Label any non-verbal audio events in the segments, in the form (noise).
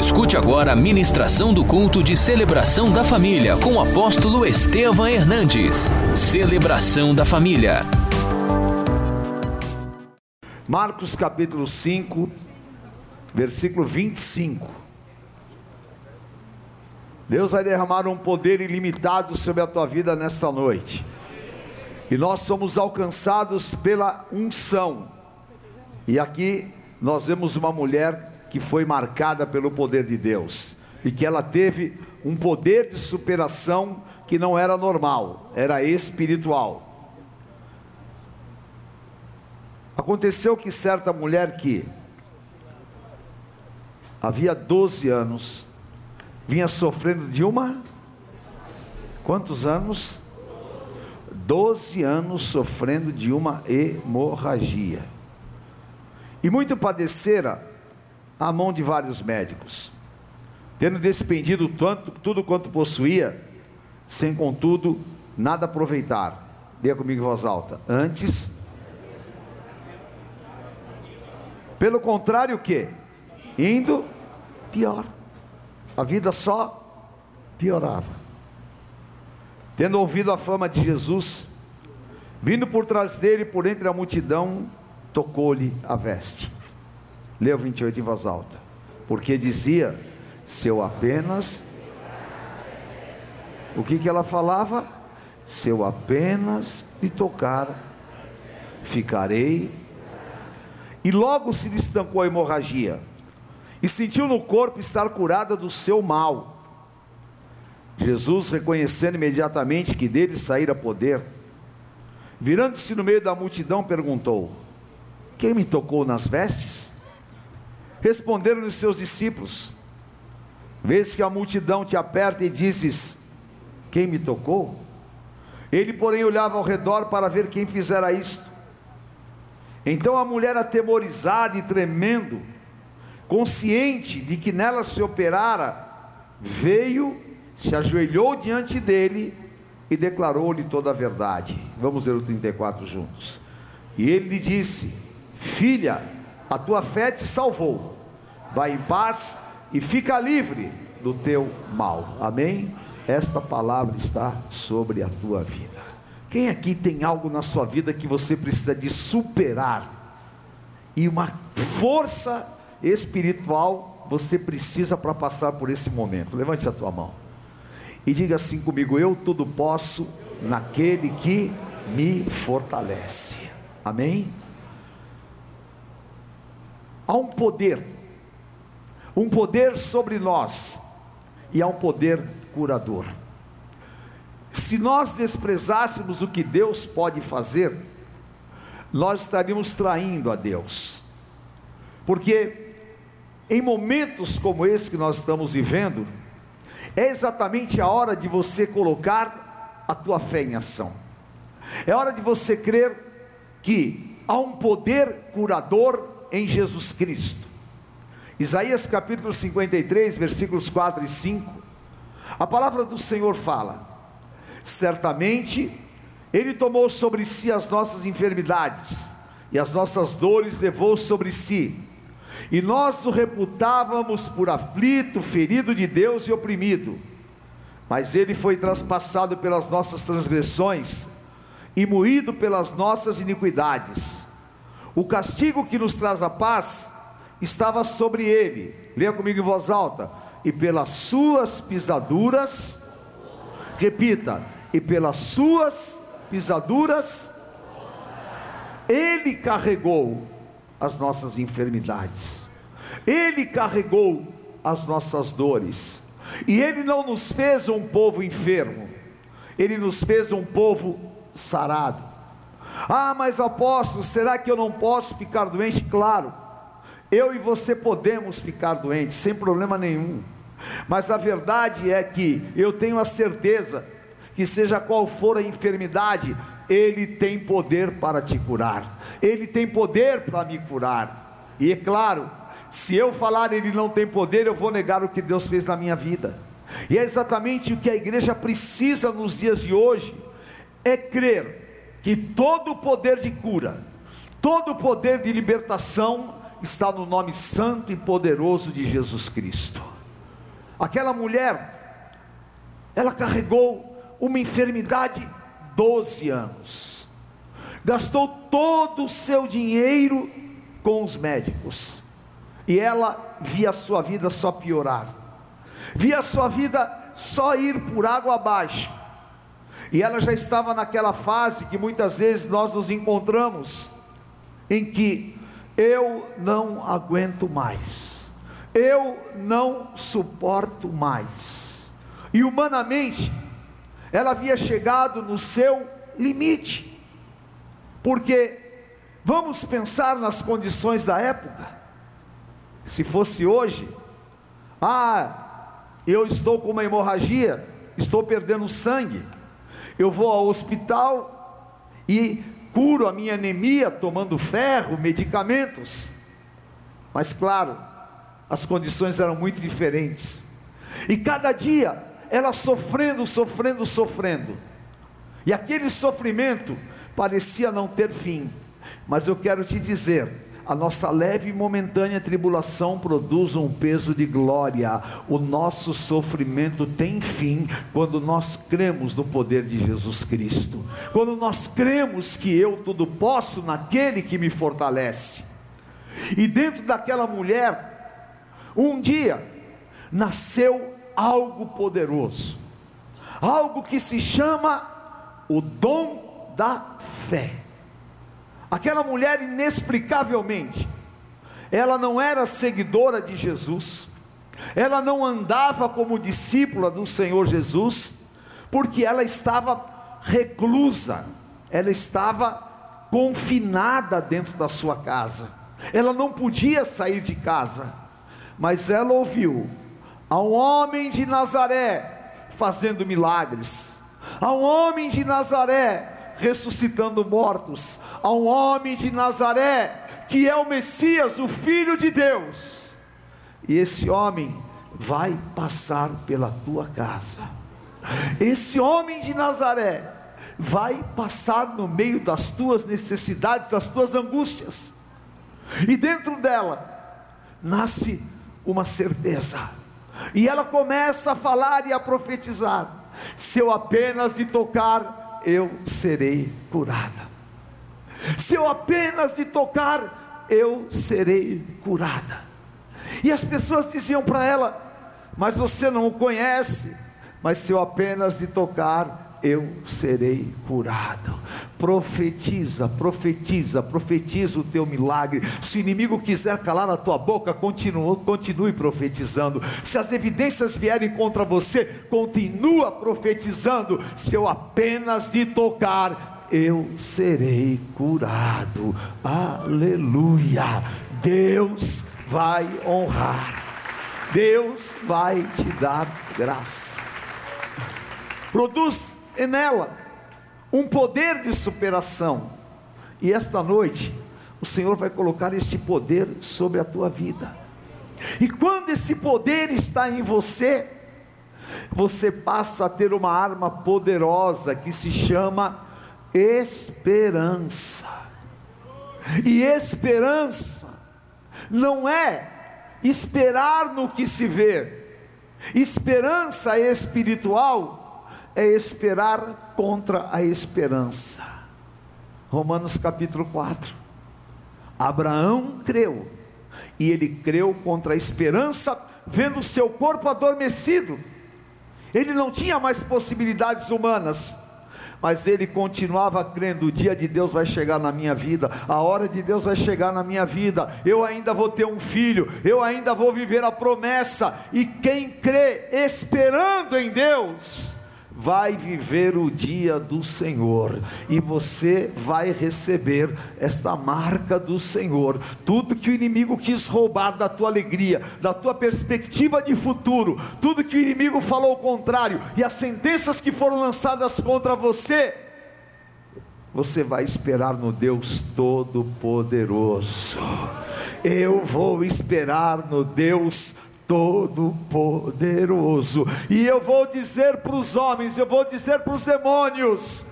Escute agora a ministração do culto de celebração da família com o apóstolo Estevam Hernandes. Celebração da família. Marcos capítulo 5, versículo 25. Deus vai derramar um poder ilimitado sobre a tua vida nesta noite. E nós somos alcançados pela unção. E aqui nós vemos uma mulher que foi marcada pelo poder de Deus e que ela teve um poder de superação que não era normal, era espiritual. Aconteceu que certa mulher que havia 12 anos vinha sofrendo de uma quantos anos? 12 anos sofrendo de uma hemorragia. E muito padecera à mão de vários médicos, tendo despendido tanto, tudo quanto possuía, sem contudo nada aproveitar. Leia comigo em voz alta. Antes, pelo contrário, o que? Indo pior. A vida só piorava. Tendo ouvido a fama de Jesus, vindo por trás dele, por entre a multidão, tocou-lhe a veste Leu 28 em voz alta. Porque dizia: se eu apenas. O que, que ela falava? Se eu apenas me tocar, ficarei. E logo se lhe estancou a hemorragia, e sentiu no corpo estar curada do seu mal. Jesus, reconhecendo imediatamente que dele saíra poder, virando-se no meio da multidão, perguntou: Quem me tocou nas vestes? Responderam-lhe os seus discípulos: Vês que a multidão te aperta e dizes: Quem me tocou? Ele, porém, olhava ao redor para ver quem fizera isto. Então a mulher, atemorizada e tremendo, consciente de que nela se operara, veio, se ajoelhou diante dele e declarou-lhe toda a verdade. Vamos ler o 34 juntos. E ele lhe disse: Filha, a tua fé te salvou. Vai em paz e fica livre do teu mal. Amém? Esta palavra está sobre a tua vida. Quem aqui tem algo na sua vida que você precisa de superar? E uma força espiritual você precisa para passar por esse momento. Levante a tua mão. E diga assim comigo: Eu tudo posso naquele que me fortalece. Amém? Há um poder, um poder sobre nós, e há um poder curador. Se nós desprezássemos o que Deus pode fazer, nós estaríamos traindo a Deus, porque em momentos como esse que nós estamos vivendo, é exatamente a hora de você colocar a tua fé em ação, é hora de você crer que há um poder curador em Jesus Cristo. Isaías capítulo 53, versículos 4 e 5. A palavra do Senhor fala: Certamente ele tomou sobre si as nossas enfermidades e as nossas dores levou sobre si. E nós o reputávamos por aflito, ferido de Deus e oprimido. Mas ele foi traspassado pelas nossas transgressões e moído pelas nossas iniquidades o castigo que nos traz a paz estava sobre ele. Leia comigo em voz alta. E pelas suas pisaduras, repita, e pelas suas pisaduras, ele carregou as nossas enfermidades, ele carregou as nossas dores, e ele não nos fez um povo enfermo, ele nos fez um povo sarado. Ah, mas apóstolo, será que eu não posso ficar doente? Claro, eu e você podemos ficar doentes, sem problema nenhum. Mas a verdade é que eu tenho a certeza que, seja qual for a enfermidade, Ele tem poder para te curar, Ele tem poder para me curar. E é claro, se eu falar Ele não tem poder, eu vou negar o que Deus fez na minha vida. E é exatamente o que a igreja precisa nos dias de hoje: é crer que todo o poder de cura, todo o poder de libertação está no nome santo e poderoso de Jesus Cristo. Aquela mulher, ela carregou uma enfermidade 12 anos, gastou todo o seu dinheiro com os médicos, e ela via a sua vida só piorar, via a sua vida só ir por água abaixo, e ela já estava naquela fase que muitas vezes nós nos encontramos, em que eu não aguento mais, eu não suporto mais, e humanamente, ela havia chegado no seu limite, porque vamos pensar nas condições da época, se fosse hoje, ah, eu estou com uma hemorragia, estou perdendo sangue, eu vou ao hospital e curo a minha anemia tomando ferro, medicamentos. Mas claro, as condições eram muito diferentes. E cada dia ela sofrendo, sofrendo, sofrendo. E aquele sofrimento parecia não ter fim. Mas eu quero te dizer, a nossa leve e momentânea tribulação produz um peso de glória. O nosso sofrimento tem fim quando nós cremos no poder de Jesus Cristo. Quando nós cremos que eu tudo posso naquele que me fortalece. E dentro daquela mulher, um dia nasceu algo poderoso. Algo que se chama o dom da fé. Aquela mulher inexplicavelmente, ela não era seguidora de Jesus, ela não andava como discípula do Senhor Jesus, porque ela estava reclusa, ela estava confinada dentro da sua casa, ela não podia sair de casa, mas ela ouviu a um homem de Nazaré fazendo milagres, a um homem de Nazaré ressuscitando mortos, a um homem de Nazaré, que é o Messias, o Filho de Deus. E esse homem vai passar pela tua casa. Esse homem de Nazaré vai passar no meio das tuas necessidades, das tuas angústias. E dentro dela nasce uma certeza. E ela começa a falar e a profetizar: se eu apenas lhe tocar eu serei curada. Se eu apenas lhe tocar, eu serei curada. E as pessoas diziam para ela: Mas você não o conhece. Mas se eu apenas lhe tocar, eu serei curado. Profetiza, profetiza, profetiza o teu milagre. Se o inimigo quiser calar a tua boca, continue, continue profetizando. Se as evidências vierem contra você, continua profetizando. Se eu apenas lhe tocar, eu serei curado. Aleluia. Deus vai honrar. Deus vai te dar graça. Produz nela um poder de superação. E esta noite, o Senhor vai colocar este poder sobre a tua vida. E quando esse poder está em você, você passa a ter uma arma poderosa que se chama esperança. E esperança não é esperar no que se vê. Esperança espiritual é esperar contra a esperança. Romanos capítulo 4. Abraão creu, e ele creu contra a esperança, vendo seu corpo adormecido. Ele não tinha mais possibilidades humanas, mas ele continuava crendo: o dia de Deus vai chegar na minha vida, a hora de Deus vai chegar na minha vida, eu ainda vou ter um filho, eu ainda vou viver a promessa, e quem crê esperando em Deus, vai viver o dia do Senhor e você vai receber esta marca do Senhor. Tudo que o inimigo quis roubar da tua alegria, da tua perspectiva de futuro, tudo que o inimigo falou o contrário e as sentenças que foram lançadas contra você, você vai esperar no Deus Todo-Poderoso. Eu vou esperar no Deus Todo-Poderoso. E eu vou dizer para os homens, eu vou dizer para os demônios: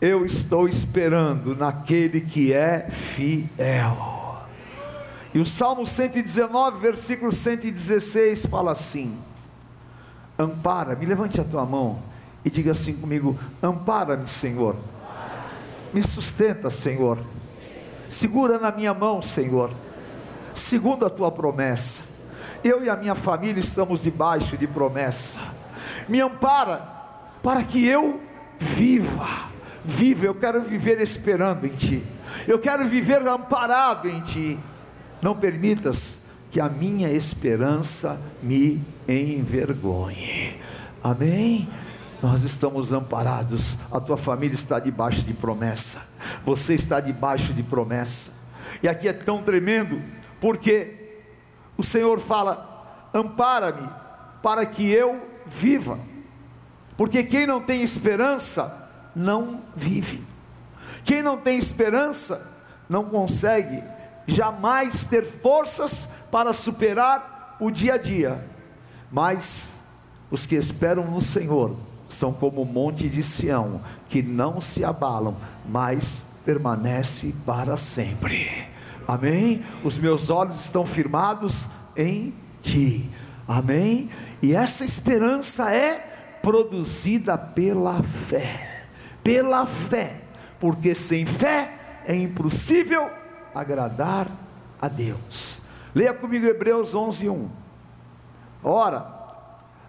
eu estou esperando naquele que é fiel. E o Salmo 119, versículo 116 fala assim: Ampara-me, levante a tua mão e diga assim comigo: Ampara-me, Senhor. Me sustenta, Senhor. Segura na minha mão, Senhor. Segundo a tua promessa. Eu e a minha família estamos debaixo de promessa. Me ampara para que eu viva. Viva, eu quero viver esperando em ti. Eu quero viver amparado em ti. Não permitas que a minha esperança me envergonhe. Amém? Nós estamos amparados, a tua família está debaixo de promessa, você está debaixo de promessa, e aqui é tão tremendo, porque o Senhor fala: ampara-me, para que eu viva, porque quem não tem esperança, não vive, quem não tem esperança, não consegue jamais ter forças para superar o dia a dia, mas os que esperam no Senhor são como o monte de Sião, que não se abalam, mas permanece para sempre. Amém? Os meus olhos estão firmados em ti. Amém? E essa esperança é produzida pela fé. Pela fé. Porque sem fé é impossível agradar a Deus. Leia comigo Hebreus 11, 1. Ora,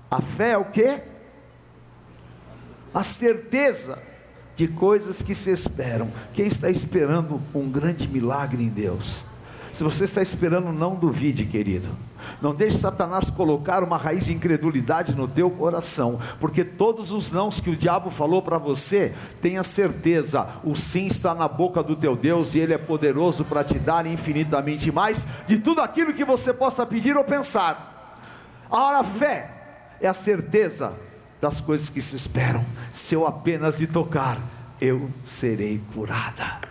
a fé é o que? A certeza de coisas que se esperam. Quem está esperando um grande milagre em Deus? Se você está esperando, não duvide, querido. Não deixe Satanás colocar uma raiz de incredulidade no teu coração, porque todos os nãos que o diabo falou para você, tenha certeza, o sim está na boca do teu Deus e ele é poderoso para te dar infinitamente mais de tudo aquilo que você possa pedir ou pensar. A fé é a certeza das coisas que se esperam. Se eu apenas lhe tocar, eu serei curada.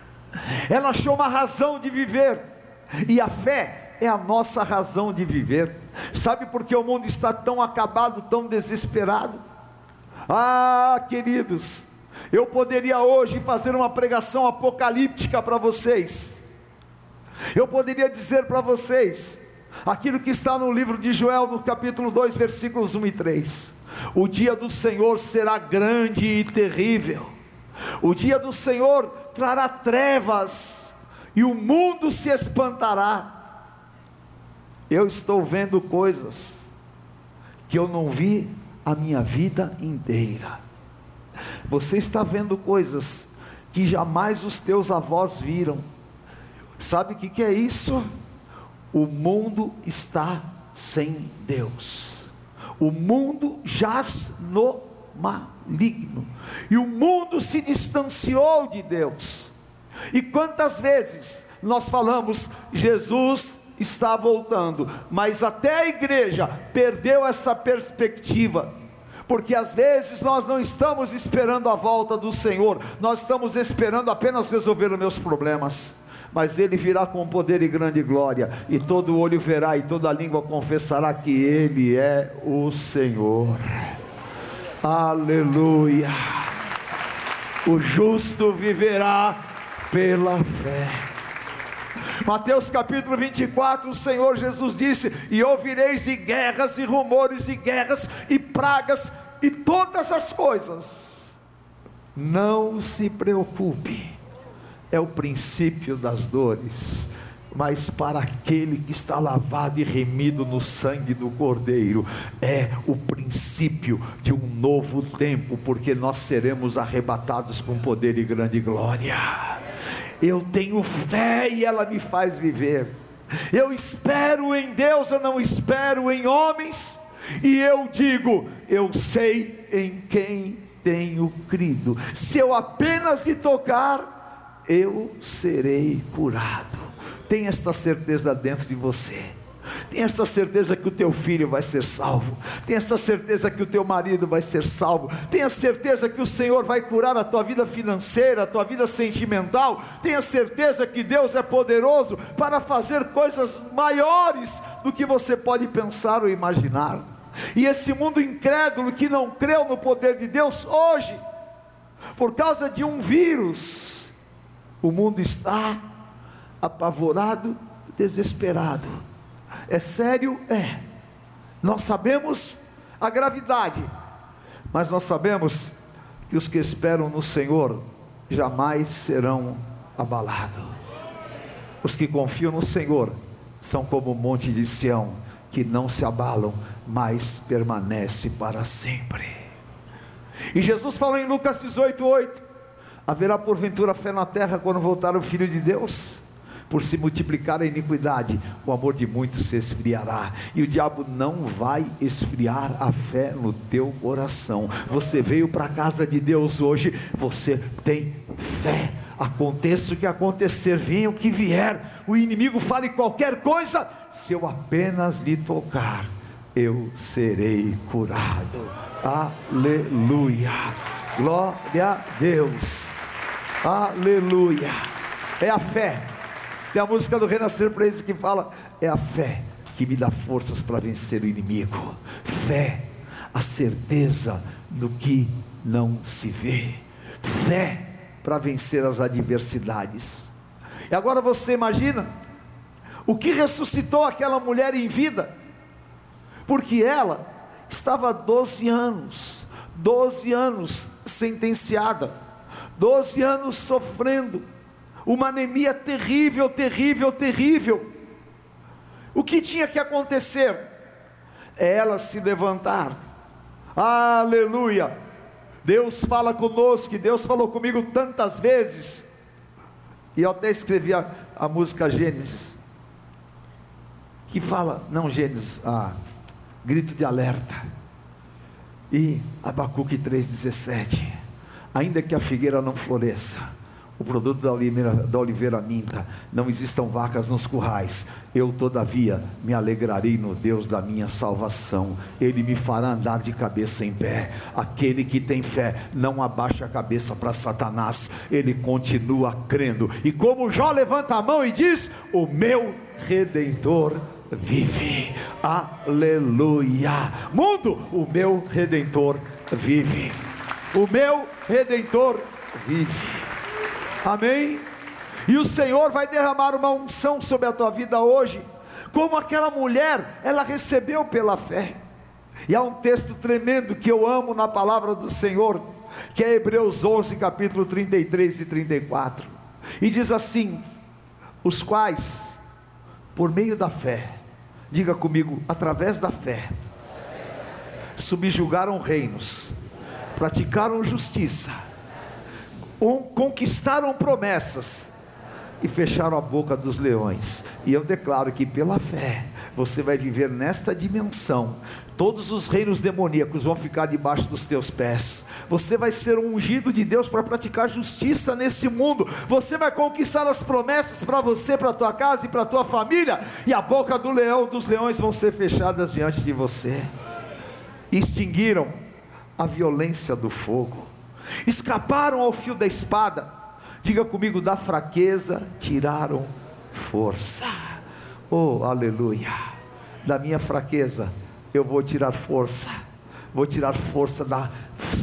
Ela achou uma razão de viver e a fé é a nossa razão de viver. Sabe por que o mundo está tão acabado, tão desesperado? Ah, queridos, eu poderia hoje fazer uma pregação apocalíptica para vocês. Eu poderia dizer para vocês aquilo que está no livro de Joel, no capítulo 2, versículos 1 e 3. O dia do Senhor será grande e terrível. O dia do Senhor trará trevas e o mundo se espantará. Eu estou vendo coisas que eu não vi a minha vida inteira. Você está vendo coisas que jamais os teus avós viram. Sabe o que, que é isso? O mundo está sem Deus. O mundo jaz no maligno. E o mundo se distanciou de Deus. E quantas vezes nós falamos, Jesus está voltando, mas até a igreja perdeu essa perspectiva. Porque às vezes nós não estamos esperando a volta do Senhor, nós estamos esperando apenas resolver os meus problemas mas ele virá com poder e grande glória, e todo olho verá e toda língua confessará que ele é o Senhor. Aleluia. O justo viverá pela fé. Mateus capítulo 24, o Senhor Jesus disse: E ouvireis de guerras e rumores de guerras e pragas e todas as coisas. Não se preocupe, é o princípio das dores mas para aquele que está lavado e remido no sangue do Cordeiro, é o princípio de um novo tempo, porque nós seremos arrebatados com poder e grande glória. Eu tenho fé e ela me faz viver. Eu espero em Deus, eu não espero em homens. E eu digo, eu sei em quem tenho crido. Se eu apenas lhe tocar, eu serei curado. Tenha esta certeza dentro de você. Tenha essa certeza que o teu filho vai ser salvo. Tenha essa certeza que o teu marido vai ser salvo. Tenha certeza que o Senhor vai curar a tua vida financeira, a tua vida sentimental. Tenha certeza que Deus é poderoso para fazer coisas maiores do que você pode pensar ou imaginar. E esse mundo incrédulo que não creu no poder de Deus hoje, por causa de um vírus, o mundo está apavorado, desesperado. É sério? É. Nós sabemos a gravidade, mas nós sabemos que os que esperam no Senhor jamais serão abalados. Os que confiam no Senhor são como o monte de Sião, que não se abalam, mas permanece para sempre. E Jesus falou em Lucas 18:8: Haverá porventura fé na terra quando voltar o Filho de Deus? Por se multiplicar a iniquidade, o amor de muitos se esfriará, e o diabo não vai esfriar a fé no teu coração. Você veio para a casa de Deus hoje, você tem fé aconteça o que acontecer, venha o que vier, o inimigo fale qualquer coisa, se eu apenas lhe tocar, eu serei curado. Aleluia. Glória a Deus. Aleluia. É a fé. Tem a música do Renascer para que fala: é a fé que me dá forças para vencer o inimigo. Fé, a certeza do que não se vê. Fé para vencer as adversidades. E agora você imagina o que ressuscitou aquela mulher em vida, porque ela estava 12 anos, 12 anos sentenciada, 12 anos sofrendo, uma anemia terrível, terrível, terrível. O que tinha que acontecer? Ela se levantar, aleluia, Deus fala conosco, Deus falou comigo tantas vezes. E eu até escrevi a, a música Gênesis, que fala, não Gênesis, ah, grito de alerta. E Abacuque 3,17: Ainda que a figueira não floresça, o produto da oliveira, da oliveira minta, não existam vacas nos currais, eu todavia me alegrarei no Deus da minha salvação, Ele me fará andar de cabeça em pé. Aquele que tem fé não abaixa a cabeça para Satanás, ele continua crendo, e como Jó levanta a mão e diz: O meu redentor vive, aleluia. Mundo, o meu redentor vive, o meu redentor vive. Amém? E o Senhor vai derramar uma unção sobre a tua vida hoje, como aquela mulher, ela recebeu pela fé. E há um texto tremendo que eu amo na palavra do Senhor, que é Hebreus 11, capítulo 33 e 34. E diz assim: os quais, por meio da fé, diga comigo, através da fé, subjugaram reinos, praticaram justiça, conquistaram promessas e fecharam a boca dos leões. E eu declaro que pela fé você vai viver nesta dimensão. Todos os reinos demoníacos vão ficar debaixo dos teus pés. Você vai ser um ungido de Deus para praticar justiça nesse mundo. Você vai conquistar as promessas para você, para tua casa e para tua família. E a boca do leão, dos leões vão ser fechadas diante de você. Extinguiram a violência do fogo escaparam ao fio da espada. Diga comigo, da fraqueza tiraram força. Oh, aleluia! Da minha fraqueza eu vou tirar força. Vou tirar força da,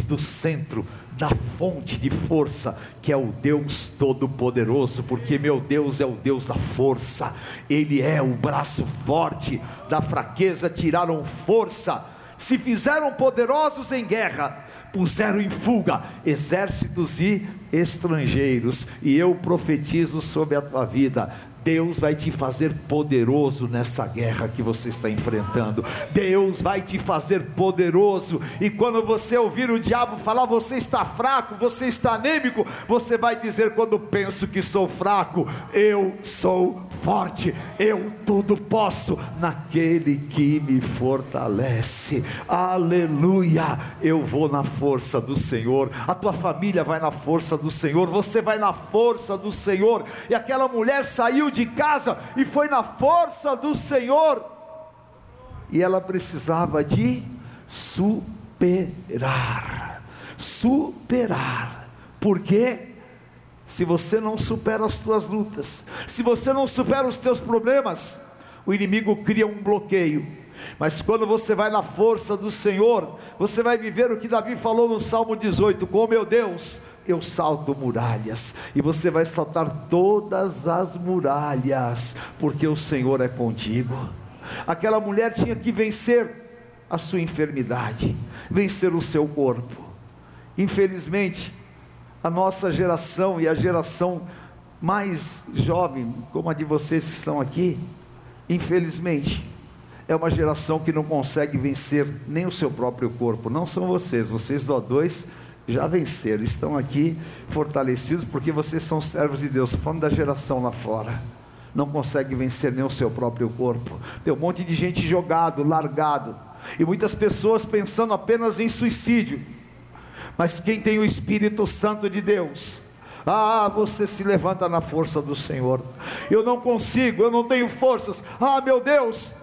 do centro, da fonte de força, que é o Deus Todo-Poderoso, porque meu Deus é o Deus da força, Ele é o braço forte, da fraqueza. Tiraram força, se fizeram poderosos em guerra, puseram em fuga exércitos e estrangeiros, e eu profetizo sobre a tua vida: Deus vai te fazer poderoso nessa guerra que você está enfrentando. Deus vai te fazer poderoso. E quando você ouvir o diabo falar, você está fraco, você está anêmico, você vai dizer: quando penso que sou fraco, eu sou forte, eu tudo posso naquele que me fortalece. Aleluia! Eu vou na força do Senhor. A tua família vai na força do Senhor. Você vai na força do Senhor. E aquela mulher saiu de casa e foi na força do Senhor. E ela precisava de superar. Superar. Por quê? Se você não supera as tuas lutas, se você não supera os teus problemas, o inimigo cria um bloqueio. Mas quando você vai na força do Senhor, você vai viver o que Davi falou no Salmo 18: com meu Deus, eu salto muralhas, e você vai saltar todas as muralhas, porque o Senhor é contigo. Aquela mulher tinha que vencer a sua enfermidade, vencer o seu corpo. Infelizmente, a nossa geração e a geração mais jovem, como a de vocês que estão aqui, infelizmente, é uma geração que não consegue vencer nem o seu próprio corpo. Não são vocês, vocês do dois já venceram, estão aqui fortalecidos porque vocês são servos de Deus, falando da geração lá fora. Não consegue vencer nem o seu próprio corpo. Tem um monte de gente jogado, largado, e muitas pessoas pensando apenas em suicídio. Mas quem tem o Espírito Santo de Deus, ah, você se levanta na força do Senhor. Eu não consigo, eu não tenho forças. Ah, meu Deus,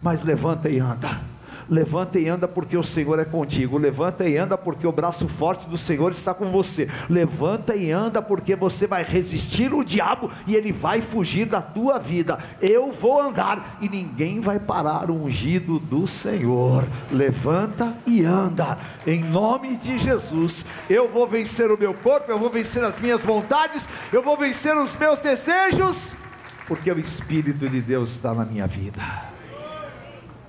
mas levanta e anda. Levanta e anda porque o Senhor é contigo. Levanta e anda porque o braço forte do Senhor está com você. Levanta e anda porque você vai resistir o diabo e ele vai fugir da tua vida. Eu vou andar e ninguém vai parar o ungido do Senhor. Levanta e anda em nome de Jesus. Eu vou vencer o meu corpo, eu vou vencer as minhas vontades, eu vou vencer os meus desejos, porque o Espírito de Deus está na minha vida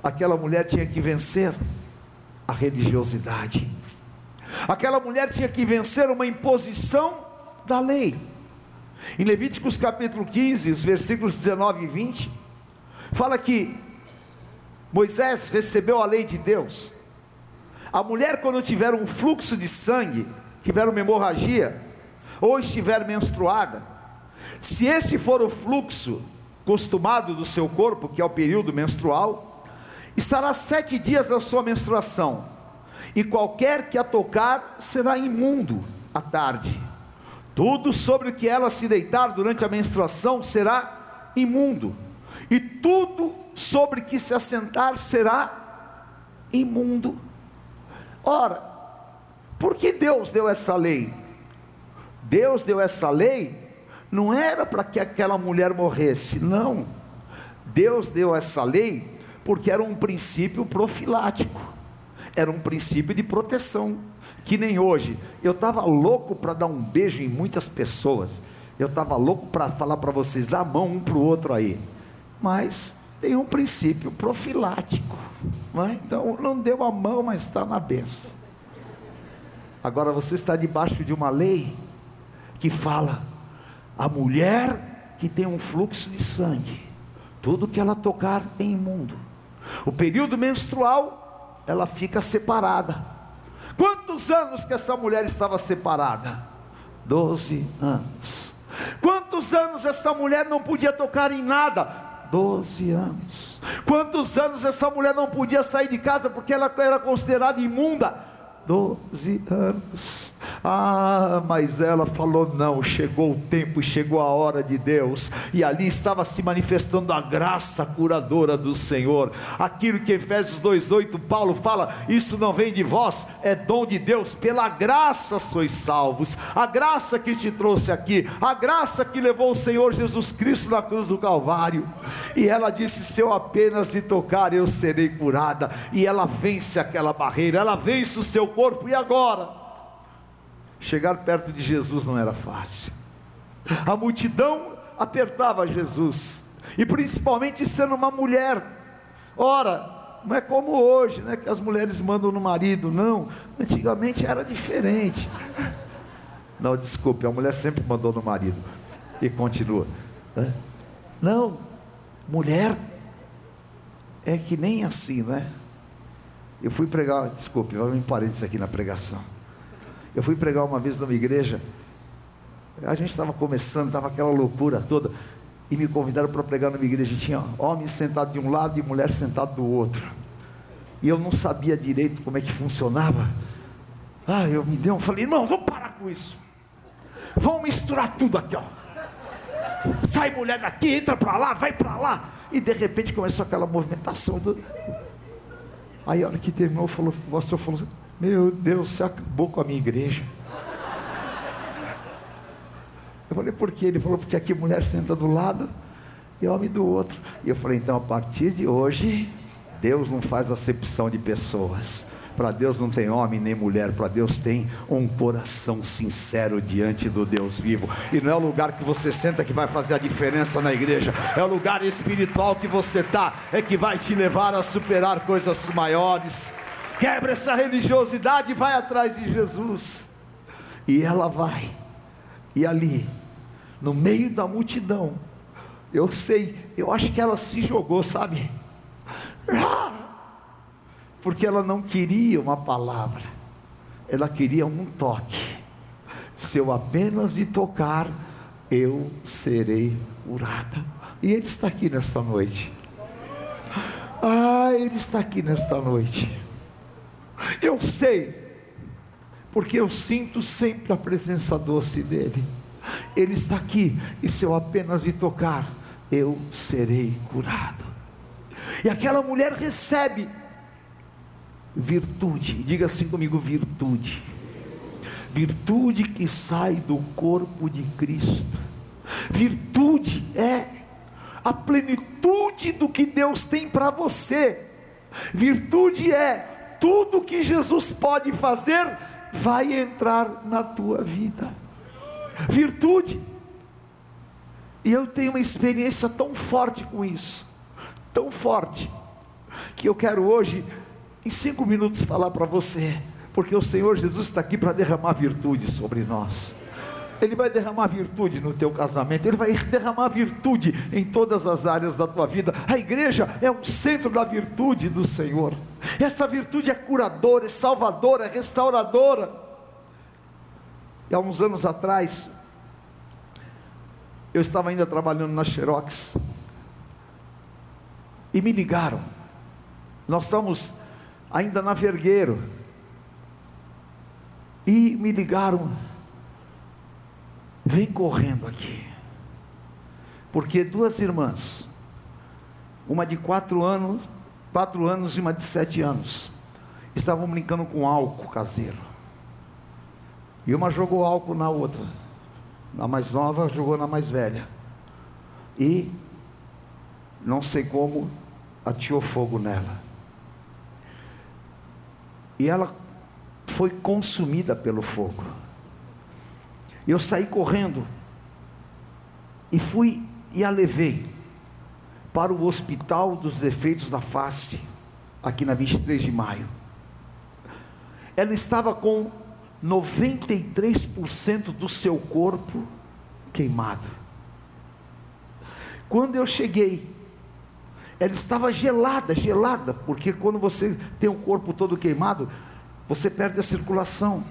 aquela mulher tinha que vencer a religiosidade. Aquela mulher tinha que vencer uma imposição da lei. Em Levíticos capítulo 15, os versículos 19 e 20, fala que Moisés recebeu a lei de Deus. A mulher, quando tiver um fluxo de sangue, tiver uma hemorragia, ou estiver menstruada, se esse for o fluxo costumado do seu corpo, que é o período menstrual, estará sete dias na sua menstruação, e qualquer que a tocar será imundo à tarde. Tudo sobre o que ela se deitar durante a menstruação será imundo, e tudo sobre que se assentar será imundo. Ora, por que Deus deu essa lei? Deus deu essa lei não era para que aquela mulher morresse, não. Deus deu essa lei porque era um princípio profilático, era um princípio de proteção, que nem hoje. Eu estava louco para dar um beijo em muitas pessoas, eu estava louco para falar para vocês, dá a mão um para o outro aí, mas tem um princípio profilático, não é? então não deu a mão, mas está na benção. Agora você está debaixo de uma lei que fala: a mulher que tem um fluxo de sangue, tudo que ela tocar é imundo. O período menstrual, ela fica separada. Quantos anos que essa mulher estava separada? Doze anos. Quantos anos essa mulher não podia tocar em nada? Doze anos. Quantos anos essa mulher não podia sair de casa porque ela era considerada imunda? Doze anos. Ah, mas ela falou: não, chegou o tempo e chegou a hora de Deus, e ali estava se manifestando a graça curadora do Senhor. Aquilo que Efésios 2,8 Paulo fala: isso não vem de vós, é dom de Deus, pela graça sois salvos. A graça que te trouxe aqui, a graça que levou o Senhor Jesus Cristo na cruz do Calvário. E ela disse: se eu apenas lhe tocar, eu serei curada. E ela vence aquela barreira, ela vence o seu corpo, e agora? Chegar perto de Jesus não era fácil. A multidão apertava Jesus, e principalmente sendo uma mulher. Ora, não é como hoje, né, que as mulheres mandam no marido, não. Antigamente era diferente. Não, desculpe, a mulher sempre mandou no marido. E continua. Né? Não, mulher é que nem assim, né? Eu fui pregar, desculpe, vamos em parênteses aqui na pregação. Eu fui pregar uma vez numa igreja, a gente estava começando, estava aquela loucura toda, e me convidaram para pregar numa igreja, tinha homem sentado de um lado e mulher sentado do outro, e eu não sabia direito como é que funcionava. Ah, eu me dei um, falei, não, vamos parar com isso, vamos misturar tudo aqui, ó. Sai mulher daqui, entra para lá, vai para lá, e de repente começou aquela movimentação do... Aí a hora que terminou, falou, o pastor falou, meu Deus, você acabou com a minha igreja. Eu falei, por quê? Ele falou, porque aqui mulher senta do lado e homem do outro. E eu falei, então a partir de hoje, Deus não faz acepção de pessoas. Para Deus não tem homem nem mulher, para Deus tem um coração sincero diante do Deus vivo. E não é o lugar que você senta que vai fazer a diferença na igreja, é o lugar espiritual que você está, é que vai te levar a superar coisas maiores. Quebra essa religiosidade e vai atrás de Jesus. E ela vai, e ali, no meio da multidão, eu sei, eu acho que ela se jogou, sabe? Porque ela não queria uma palavra, ela queria um toque. Se eu apenas lhe tocar, eu serei curada. E Ele está aqui nesta noite. Ah, Ele está aqui nesta noite. Eu sei, porque eu sinto sempre a presença doce dEle. Ele está aqui, e se eu apenas lhe tocar, eu serei curado. E aquela mulher recebe virtude, diga assim comigo: virtude. Virtude que sai do corpo de Cristo. Virtude é a plenitude do que Deus tem para você. Virtude é tudo que Jesus pode fazer vai entrar na tua vida. Virtude e eu tenho uma experiência tão forte com isso, tão forte, que eu quero hoje, em cinco minutos, falar para você, porque o Senhor Jesus está aqui para derramar virtude sobre nós. Ele vai derramar virtude no teu casamento, Ele vai derramar virtude em todas as áreas da tua vida. A igreja é o centro da virtude do Senhor. Essa virtude é curadora, é salvadora, é restauradora. E há uns anos atrás, eu estava ainda trabalhando na Xerox e me ligaram. Nós estamos ainda na Vergueiro e me ligaram. Vem correndo aqui, porque duas irmãs, uma de quatro anos, quatro anos e uma de sete anos, estavam brincando com álcool caseiro. E uma jogou álcool na outra. A mais nova jogou na mais velha. E não sei como atirou fogo nela. E ela foi consumida pelo fogo. Eu saí correndo e fui e a levei para o Hospital dos Efeitos da Face, aqui na 23 de maio. Ela estava com 93% do seu corpo queimado. Quando eu cheguei, ela estava gelada, gelada, porque quando você tem o corpo todo queimado, você perde a circulação.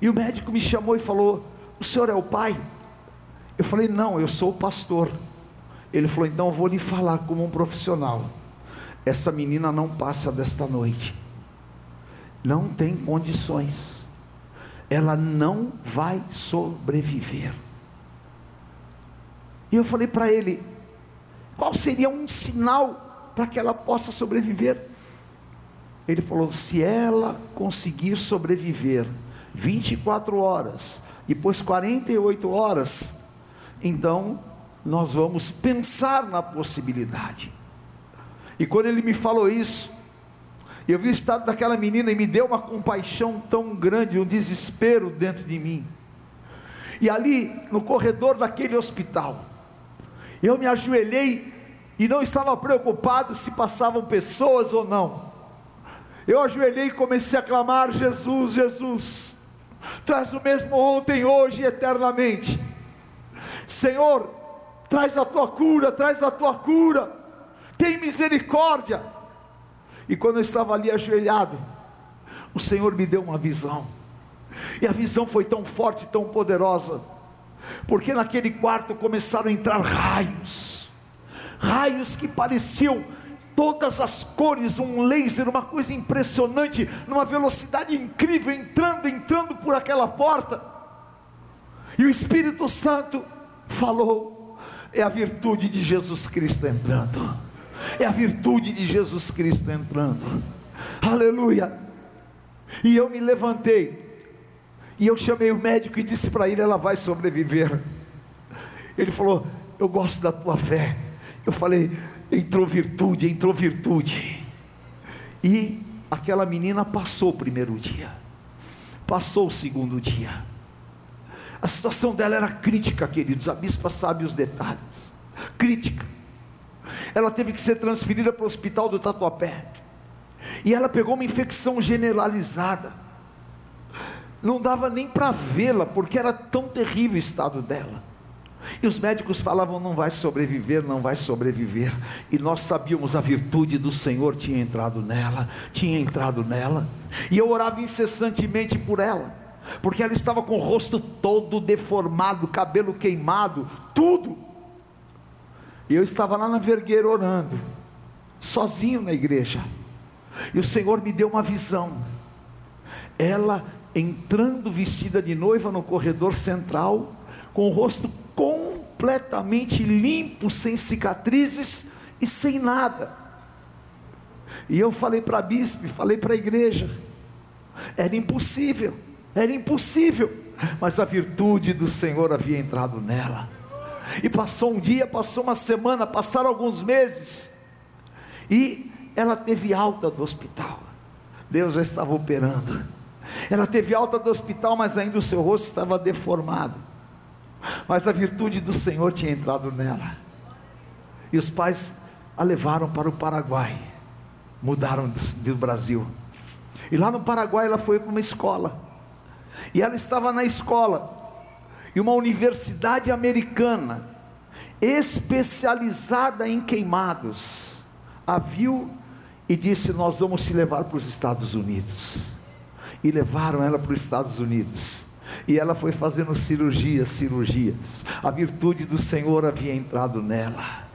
E o médico me chamou e falou: O senhor é o pai? Eu falei: Não, eu sou o pastor. Ele falou: Então eu vou lhe falar como um profissional. Essa menina não passa desta noite não tem condições, ela não vai sobreviver. E eu falei para ele: qual seria um sinal para que ela possa sobreviver? Ele falou: se ela conseguir sobreviver 24 horas, depois 48 horas, então nós vamos pensar na possibilidade. E quando ele me falou isso, eu vi o estado daquela menina e me deu uma compaixão tão grande, um desespero dentro de mim. E ali, no corredor daquele hospital, eu me ajoelhei e não estava preocupado se passavam pessoas ou não. Eu ajoelhei e comecei a clamar: Jesus, Jesus, és o mesmo ontem, hoje e eternamente. Senhor, traz a tua cura, traz a tua cura, tem misericórdia e quando eu estava ali ajoelhado, o Senhor me deu uma visão. E a visão foi tão forte, tão poderosa, porque naquele quarto começaram a entrar raios, raios que pareciam todas as cores, um laser, uma coisa impressionante, numa velocidade incrível, entrando, entrando por aquela porta. E o Espírito Santo falou: é a virtude de Jesus Cristo entrando é a virtude de Jesus Cristo entrando. Aleluia. E eu me levantei, e eu chamei o médico e disse para ele: ela vai sobreviver. Ele falou: Eu gosto da tua fé. Eu falei: Entrou virtude, entrou virtude. E aquela menina passou o primeiro dia, passou o segundo dia. A situação dela era crítica, queridos. A bispa sabe os detalhes. Crítica. Ela teve que ser transferida para o hospital do Tatuapé. E ela pegou uma infecção generalizada. Não dava nem para vê-la, porque era tão terrível o estado dela. E os médicos falavam: não vai sobreviver, não vai sobreviver. E nós sabíamos a virtude do Senhor tinha entrado nela, tinha entrado nela. E eu orava incessantemente por ela, porque ela estava com o rosto todo deformado, cabelo queimado, tudo. E eu estava lá na vergueira orando, sozinho na igreja. E o Senhor me deu uma visão. Ela entrando vestida de noiva no corredor central, com o rosto completamente limpo, sem cicatrizes e sem nada. E eu falei para a bispo, falei para a igreja, era impossível, era impossível, mas a virtude do Senhor havia entrado nela. E passou um dia, passou uma semana, passaram alguns meses, e ela teve alta do hospital. Deus já estava operando. Ela teve alta do hospital, mas ainda o seu rosto estava deformado. Mas a virtude do Senhor tinha entrado nela. E os pais a levaram para o Paraguai. Mudaram do Brasil. E lá no Paraguai ela foi para uma escola. E ela estava na escola. E uma universidade americana, especializada em queimados, a viu e disse: Nós vamos te levar para os Estados Unidos. E levaram ela para os Estados Unidos. E ela foi fazendo cirurgias, cirurgias. A virtude do Senhor havia entrado nela.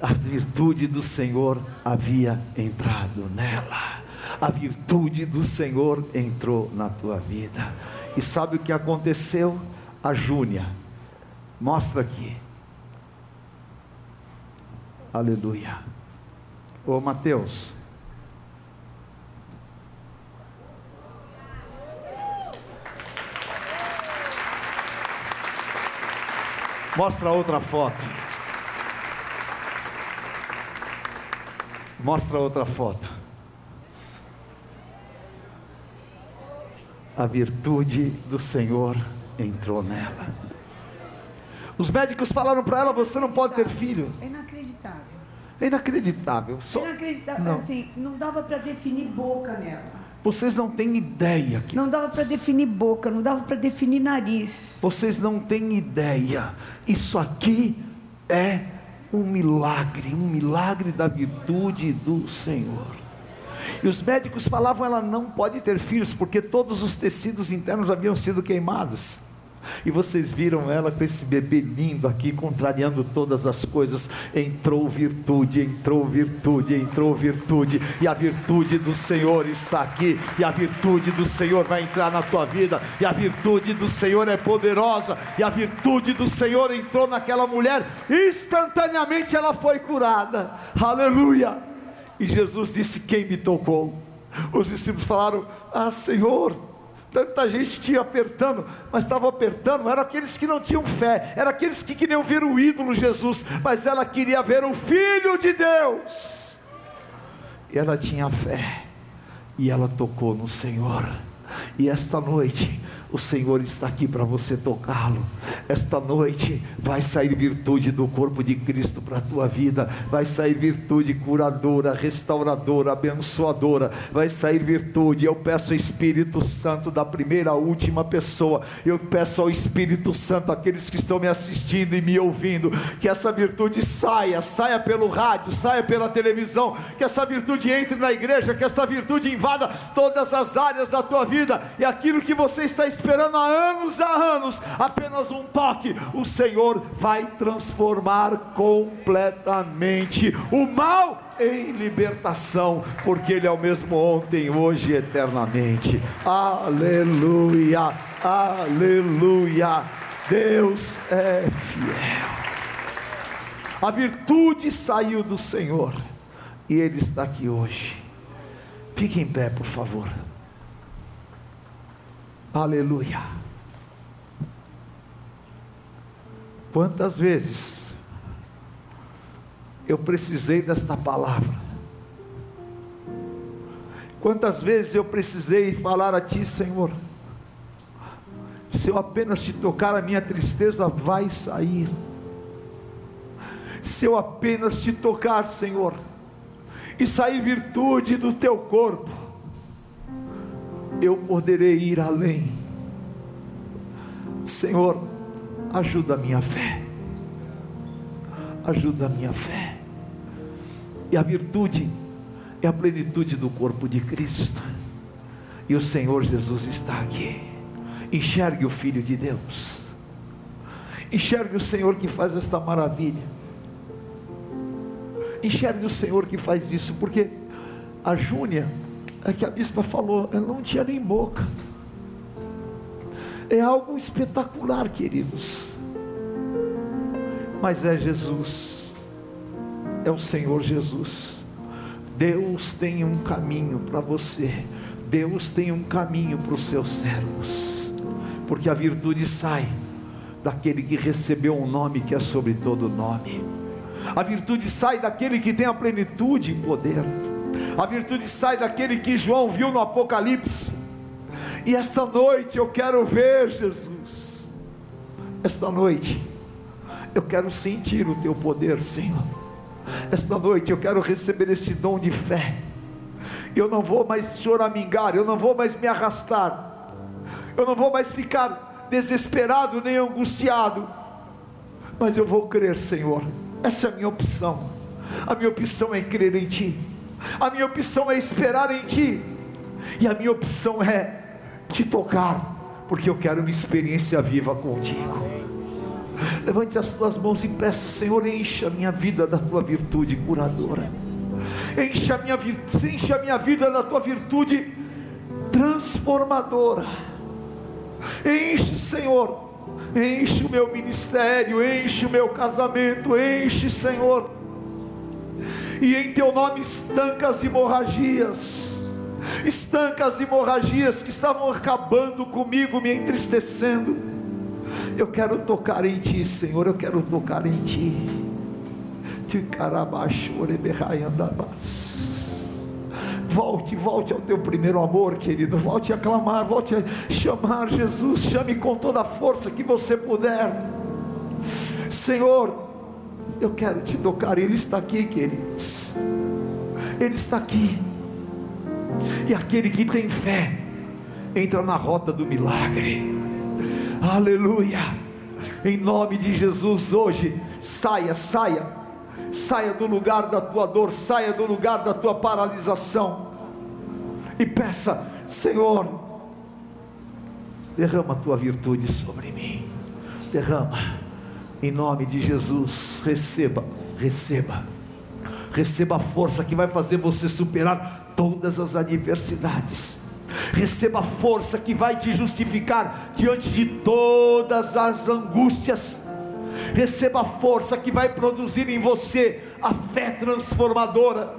A virtude do Senhor havia entrado nela. A virtude do Senhor entrou na tua vida. E sabe o que aconteceu? A Júnia, mostra aqui. Aleluia. Ô Mateus, Mostra outra foto. Mostra outra foto. A virtude do Senhor entrou nela. Os médicos falaram para ela: você não pode ter filho. É inacreditável. É inacreditável. Só... Inacreditável. Não. Assim, não dava para definir boca nela. Vocês não têm ideia. Que... Não dava para definir boca, não dava para definir nariz. Vocês não têm ideia. Isso aqui é um milagre, um milagre da virtude do Senhor. E os médicos falavam: ela não pode ter filhos, porque todos os tecidos internos haviam sido queimados. E vocês viram ela com esse bebê lindo aqui, contrariando todas as coisas. Entrou virtude, entrou virtude, entrou virtude. E a virtude do Senhor está aqui. E a virtude do Senhor vai entrar na tua vida. E a virtude do Senhor é poderosa. E a virtude do Senhor entrou naquela mulher. Instantaneamente ela foi curada. Aleluia. E Jesus disse: Quem me tocou? Os discípulos falaram: Ah, Senhor tanta gente tinha apertando, mas estava apertando, eram aqueles que não tinham fé, eram aqueles que queriam ver o ídolo Jesus, mas ela queria ver o Filho de Deus, e ela tinha fé, e ela tocou no Senhor, e esta noite, o Senhor está aqui para você tocá-lo. Esta noite vai sair virtude do corpo de Cristo para a tua vida. Vai sair virtude curadora, restauradora, abençoadora. Vai sair virtude. Eu peço ao Espírito Santo da primeira à última pessoa. Eu peço ao Espírito Santo, aqueles que estão me assistindo e me ouvindo, que essa virtude saia, saia pelo rádio, saia pela televisão, que essa virtude entre na igreja, que essa virtude invada todas as áreas da tua vida e aquilo que você está esperando esperando há anos, há anos, apenas um toque, o Senhor vai transformar completamente o mal em libertação, porque Ele é o mesmo ontem, hoje e eternamente. Aleluia, aleluia. Deus é fiel. A virtude saiu do Senhor e Ele está aqui hoje. Fique em pé, por favor. Aleluia. Quantas vezes eu precisei desta palavra? Quantas vezes eu precisei falar a Ti, Senhor, se eu apenas te tocar, a minha tristeza vai sair. Se eu apenas te tocar, Senhor, e sair virtude do teu corpo, eu poderei ir além. Senhor, ajuda a minha fé, ajuda a minha fé, e a virtude é a plenitude do corpo de Cristo, e o Senhor Jesus está aqui. Enxergue o Filho de Deus, enxergue o Senhor que faz esta maravilha, enxergue o Senhor que faz isso, porque a Júnia, é que a bispa falou, ela não tinha nem boca, é algo espetacular, queridos, mas é Jesus, é o Senhor Jesus. Deus tem um caminho para você, Deus tem um caminho para os seus servos porque a virtude sai daquele que recebeu um nome que é sobre todo nome. A virtude sai daquele que tem a plenitude e poder. A virtude sai daquele que João viu no Apocalipse. E esta noite eu quero ver Jesus. Esta noite eu quero sentir o teu poder, Senhor. Esta noite eu quero receber este dom de fé. Eu não vou mais choramingar, eu não vou mais me arrastar eu não vou mais ficar desesperado nem angustiado, mas eu vou crer, Senhor. Essa é a minha opção. A minha opção é crer em Ti, a minha opção é esperar em Ti, e a minha opção é te tocar, porque eu quero uma experiência viva contigo. Levante as tuas mãos e peça, Senhor, encha a minha vida da tua virtude curadora. Encha a minha, encha minha vida da tua virtude transformadora Enche, Senhor, enche o meu ministério, enche o meu casamento, enche, Senhor. E em teu nome estanca as hemorragias, estanca as hemorragias que estavam acabando comigo, me entristecendo. Eu quero tocar em ti, Senhor, eu quero tocar em ti. Volte, volte ao teu primeiro amor, querido. Volte a clamar, volte a chamar Jesus. Chame com toda a força que você puder. Senhor, eu quero te tocar. Ele está aqui, queridos. Ele está aqui. E aquele que tem fé entra na rota do milagre. Aleluia. Em nome de Jesus, hoje, saia, saia saia do lugar da tua dor, saia do lugar da tua paralisação e peça: Senhor, derrama a tua virtude sobre mim, derrama, em nome de Jesus, receba, receba, receba a força que vai fazer você superar todas as adversidades. Receba a força que vai te justificar diante de todas as angústias. Receba a força que vai produzir em você a fé transformadora,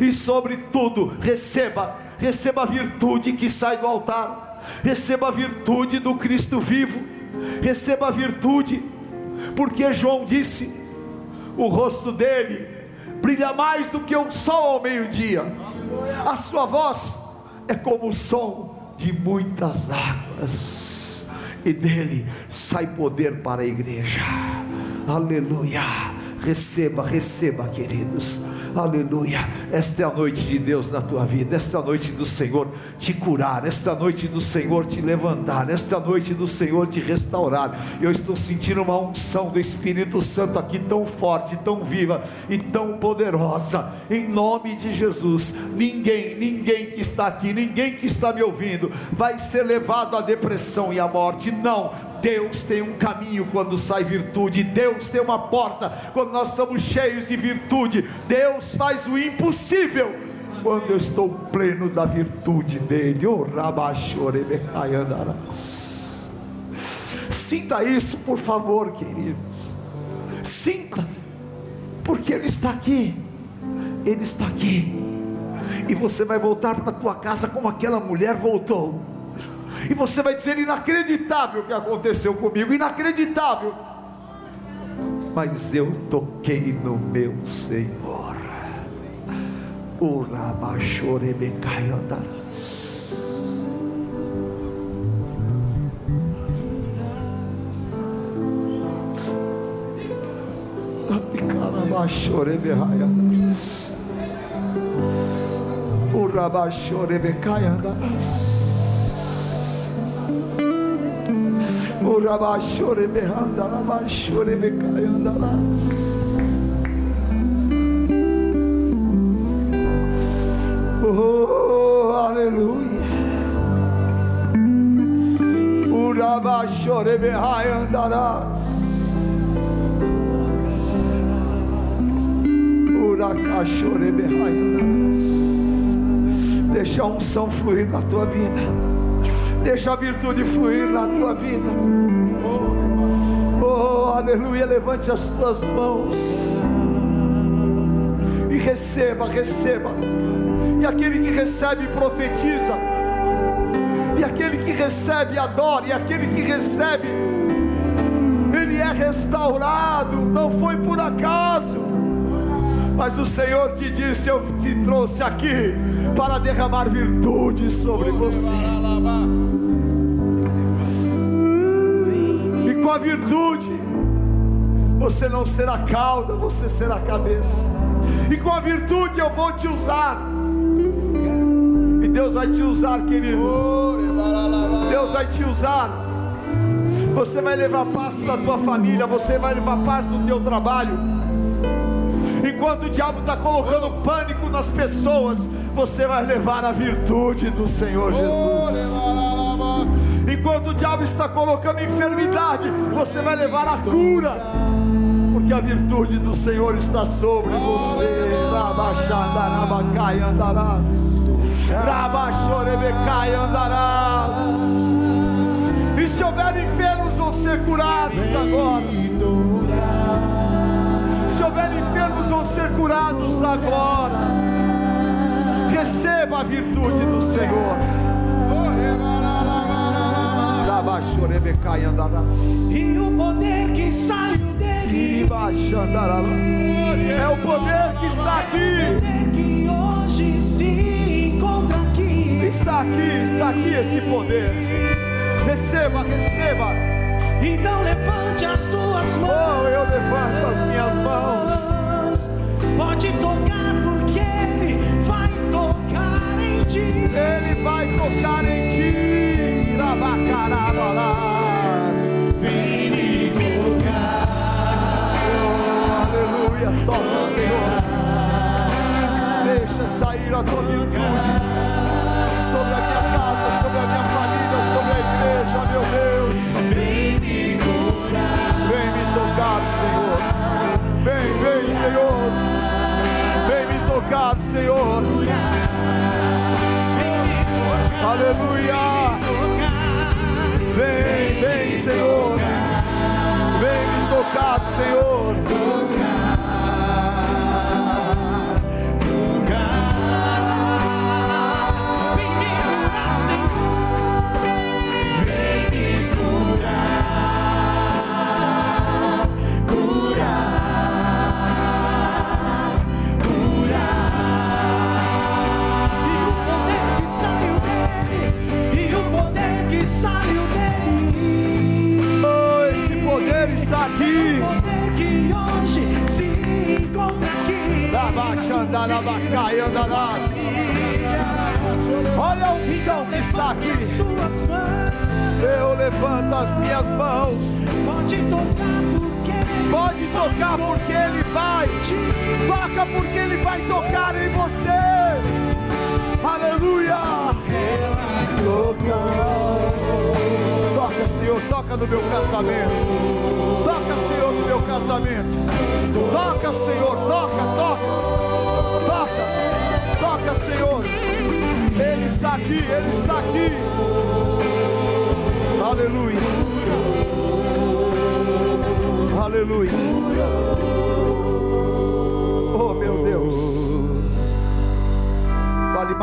e sobretudo, receba, receba a virtude que sai do altar, receba a virtude do Cristo vivo, receba a virtude, porque João disse: o rosto dele brilha mais do que o sol ao meio-dia, a sua voz é como o som de muitas águas e dele sai poder para a igreja. Aleluia. Receba, receba, queridos. Aleluia. Esta é a noite de Deus na tua vida. Esta é noite do Senhor te curar. Esta é noite do Senhor te levantar. Esta é noite do Senhor te restaurar. Eu estou sentindo uma unção do Espírito Santo aqui tão forte, tão viva e tão poderosa. Em nome de Jesus. Ninguém, ninguém que está aqui, ninguém que está me ouvindo, vai ser levado à depressão e à morte. Não Deus tem um caminho quando sai virtude, Deus tem uma porta quando nós estamos cheios de virtude, Deus faz o impossível quando eu estou pleno da virtude dele. Oh, Sinta isso, por favor, querido. Sinta, porque Ele está aqui. Ele está aqui. E você vai voltar para a tua casa como aquela mulher voltou e você vai dizer: inacreditável o que aconteceu comigo, inacreditável. Mas eu toquei no meu Senhor, O rabachoremecai andarás. Oh, aleluia. O rabachore berrai andarás. O racachore berrai andarás. Deixa a unção fluir na tua vida. Deixa a virtude fluir na tua vida. Oh, aleluia. Levante as tuas mãos e receba, receba. E aquele que recebe, profetiza. E aquele que recebe, adora. E aquele que recebe, ele é restaurado. Não foi por acaso. Mas o Senhor te disse: Eu te trouxe aqui para derramar virtude sobre você. E com a virtude, você não será cauda, você será cabeça. E com a virtude eu vou te usar. E Deus vai te usar, querido. Deus vai te usar. Você vai levar paz para a tua família, você vai levar paz no teu trabalho. Enquanto o diabo está colocando pânico nas pessoas, você vai levar a virtude do Senhor Jesus. Enquanto o diabo está colocando enfermidade, você vai levar a cura, porque a virtude do Senhor está sobre você. Rabaxandarabacai andarás, Rabaxorebecai andarás. E se houver enfermos, vão ser curados agora. Vão ser curados agora. Receba a virtude do Senhor. E o poder que saiu dele é o poder que está aqui. que hoje se encontra aqui. Está aqui, está aqui esse poder. Receba, receba. Então levante as tuas mãos. Oh, eu levanto as minhas mãos. Tocar em ti. Rabacarabalás. Vem me tocar. Aleluia. Toca, Senhor. Deixa sair a tua virtude sobre a minha casa, sobre a minha família, sobre a igreja, meu Deus. Vem me tocar. Vem me tocar, Senhor. Vem, vem, Senhor. Vem me tocar, Senhor. Aleluia. Vem, vem, Senhor. Vem me tocar, Senhor.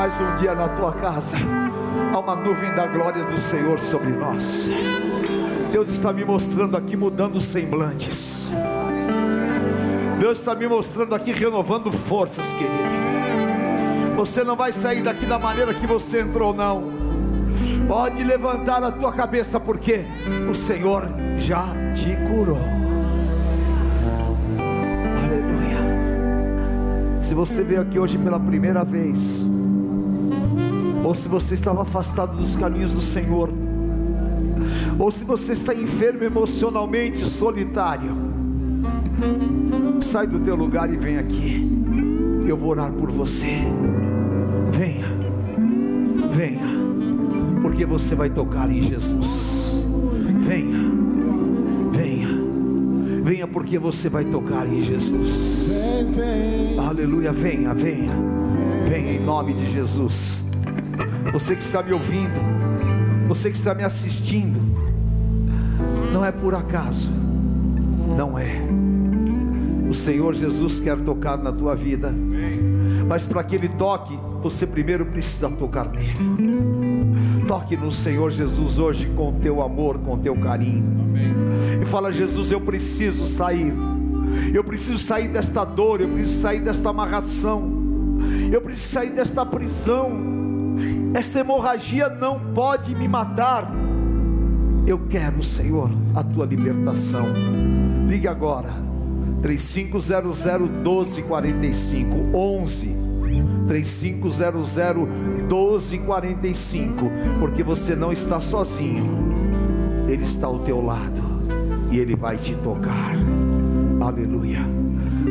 Mais um dia na tua casa. Há uma nuvem da glória do Senhor sobre nós. Deus está me mostrando aqui mudando semblantes. Deus está me mostrando aqui renovando forças, querido. Você não vai sair daqui da maneira que você entrou, não. Pode levantar a tua cabeça, porque o Senhor já te curou. Aleluia. Se você veio aqui hoje pela primeira vez, ou se você estava afastado dos caminhos do Senhor, ou se você está enfermo emocionalmente, solitário, sai do teu lugar e vem aqui. Eu vou orar por você. Venha, venha, porque você vai tocar em Jesus. Venha, venha, venha, porque você vai tocar em Jesus. Aleluia, venha, venha, venha em nome de Jesus. Você que está me ouvindo, você que está me assistindo, não é por acaso, não é. O Senhor Jesus quer tocar na tua vida, mas para que Ele toque, você primeiro precisa tocar nele. Toque no Senhor Jesus hoje com teu amor, com teu carinho. E fala: Jesus, eu preciso sair. Eu preciso sair desta dor, eu preciso sair desta amarração. Eu preciso sair desta prisão. Esta hemorragia não pode me matar. Eu quero, Senhor, a tua libertação. Ligue agora. 3500 1245 11 3500 1245 porque você não está sozinho. Ele está ao teu lado e ele vai te tocar. Aleluia.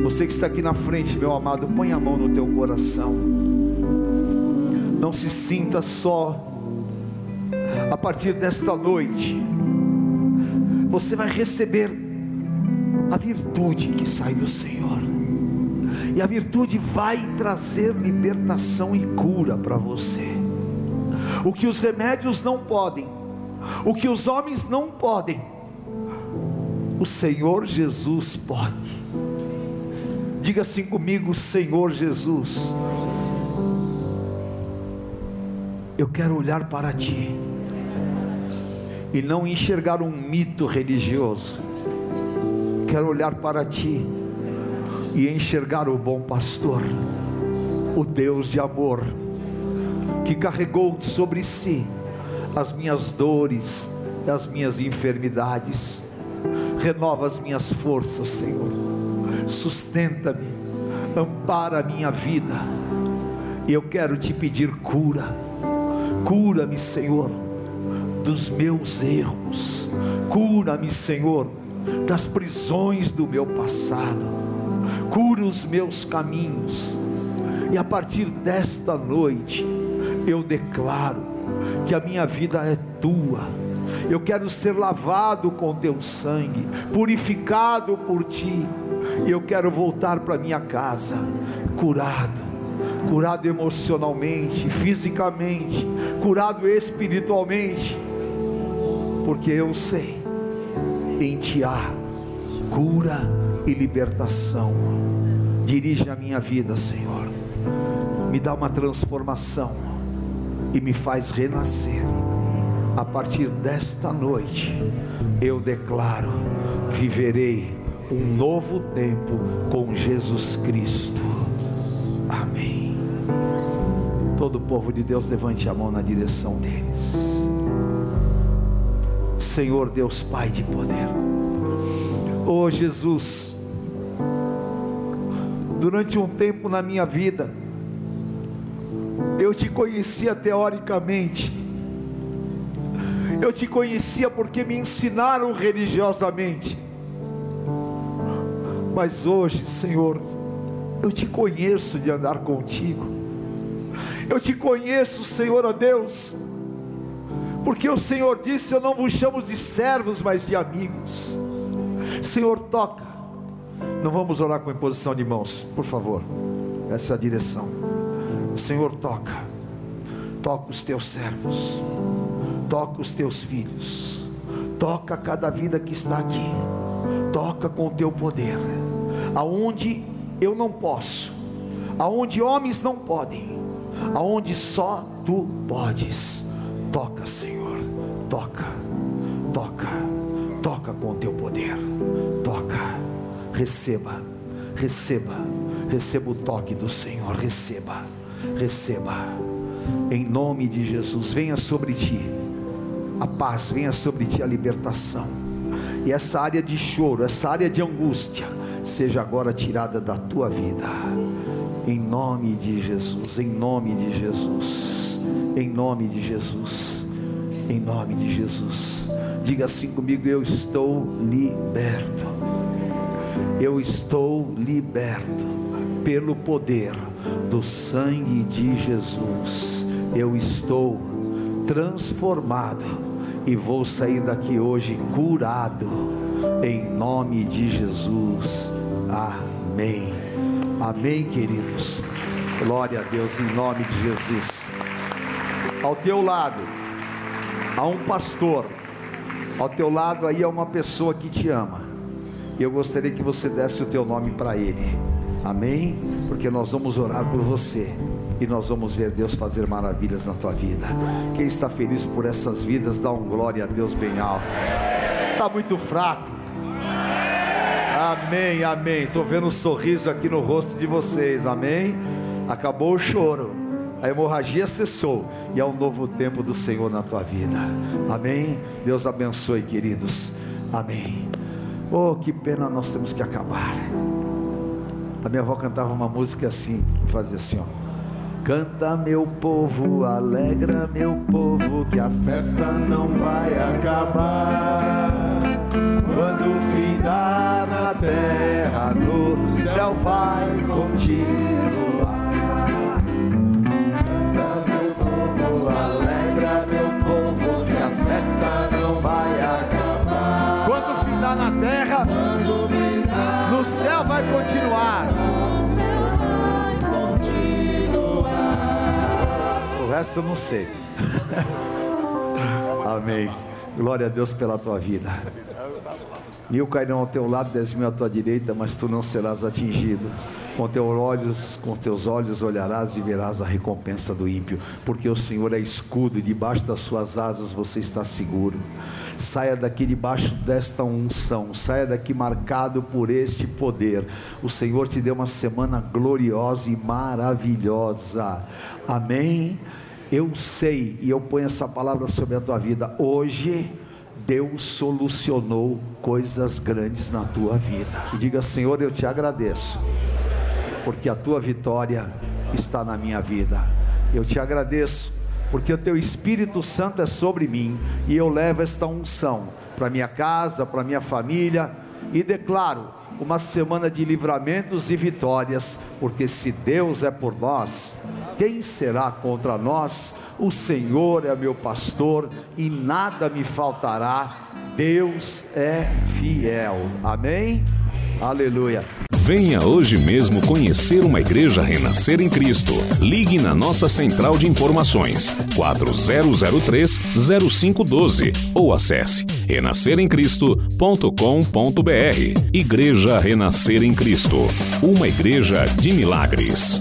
Você que está aqui na frente, meu amado, põe a mão no teu coração. Não se sinta só. A partir desta noite, você vai receber a virtude que sai do Senhor. E a virtude vai trazer libertação e cura para você. O que os remédios não podem, o que os homens não podem, o Senhor Jesus pode. Diga assim comigo, Senhor Jesus. Eu quero olhar para ti e não enxergar um mito religioso. Quero olhar para ti e enxergar o bom pastor, o Deus de amor, que carregou sobre si as minhas dores, as minhas enfermidades. Renova as minhas forças, Senhor. Sustenta-me, ampara a minha vida. Eu quero te pedir cura. Cura-me, Senhor, dos meus erros. Cura-me, Senhor, das prisões do meu passado. Cura os meus caminhos, e a partir desta noite, eu declaro que a minha vida é tua, eu quero ser lavado com teu sangue, purificado por ti, e eu quero voltar para minha casa, curado, curado emocionalmente, fisicamente, curado espiritualmente, porque eu sei, em ti há cura e libertação. Dirige a minha vida, Senhor. Me dá uma transformação e me faz renascer. A partir desta noite, eu declaro: viverei um novo tempo com Jesus Cristo. Todo o povo de Deus levante a mão na direção deles. Senhor Deus Pai de poder. Oh Jesus, durante um tempo na minha vida, eu te conhecia teoricamente, eu te conhecia porque me ensinaram religiosamente, mas hoje, Senhor, eu te conheço de andar contigo, eu te conheço, Senhor, ó Deus, porque o Senhor disse: Eu não vos chamo de servos, mas de amigos. Senhor, toca não vamos orar com imposição de mãos, por favor. Essa é a direção. Senhor, toca. Toca os teus servos. Toca os teus filhos. Toca cada vida que está aqui. Toca com o teu poder. Aonde eu não posso. Aonde homens não podem. Aonde só tu podes. Toca, Senhor. Toca. Toca. Toca com o teu poder. Receba, receba, receba o toque do Senhor, receba, Receba, em nome de Jesus, venha sobre ti a paz, venha sobre ti a libertação, e essa área de choro, essa área de angústia, seja agora tirada da tua vida, em nome de Jesus, em nome de Jesus, em nome de Jesus, em nome de Jesus. Diga assim comigo: eu estou liberto, eu estou liberto pelo poder do sangue de Jesus, eu estou transformado e vou sair daqui hoje curado, em nome de Jesus. Amém. Amém, queridos. Glória a Deus, em nome de Jesus. Ao teu lado, há um pastor, ao teu lado aí há uma pessoa que te ama. Eu gostaria que você desse o teu nome para ele. Amém? Porque nós vamos orar por você e nós vamos ver Deus fazer maravilhas na tua vida. Quem está feliz por essas vidas, dá um glória a Deus bem alto. Está muito fraco. Amém, amém. Estou vendo um sorriso aqui no rosto de vocês. Amém. Acabou o choro. A hemorragia cessou e é um novo tempo do Senhor na tua vida. Amém. Deus abençoe, queridos. Amém. Oh, que pena nós temos que acabar. A minha avó cantava uma música assim, que fazia assim, ó. Canta meu povo, alegra meu povo, que a festa não vai acabar. Quando findar na terra, no céu vai continuar. Canta meu povo, alegra meu povo, que a festa não vai acabar. Quando findar na terra, no céu vai continuar. O resto eu não sei. (laughs) Amém. Glória a Deus pela tua vida. Mil cairão ao teu lado, dez mil à tua direita, mas tu não serás atingido. Com teus olhos, com teus olhos olharás e verás a recompensa do ímpio, porque o Senhor é escudo e debaixo das suas asas você está seguro. Saia daqui debaixo desta unção, saia daqui marcado por este poder. O Senhor te deu uma semana gloriosa e maravilhosa. Amém. Eu sei, e eu ponho essa palavra sobre a tua vida. Hoje, Deus solucionou coisas grandes na tua vida. E diga, Senhor, eu te agradeço, porque a tua vitória está na minha vida. Eu te agradeço, porque o teu Espírito Santo é sobre mim, e eu levo esta unção para minha casa, para minha família, e declaro uma semana de livramentos e vitórias, porque se Deus é por nós, quem será contra nós? O Senhor é meu pastor e nada me faltará. Deus é fiel. Amém? Aleluia. Venha hoje mesmo conhecer uma igreja renascer em Cristo. Ligue na nossa central de informações 4003-0512 ou acesse renasceremcristo.com.br. Igreja Renascer em Cristo, uma igreja de milagres.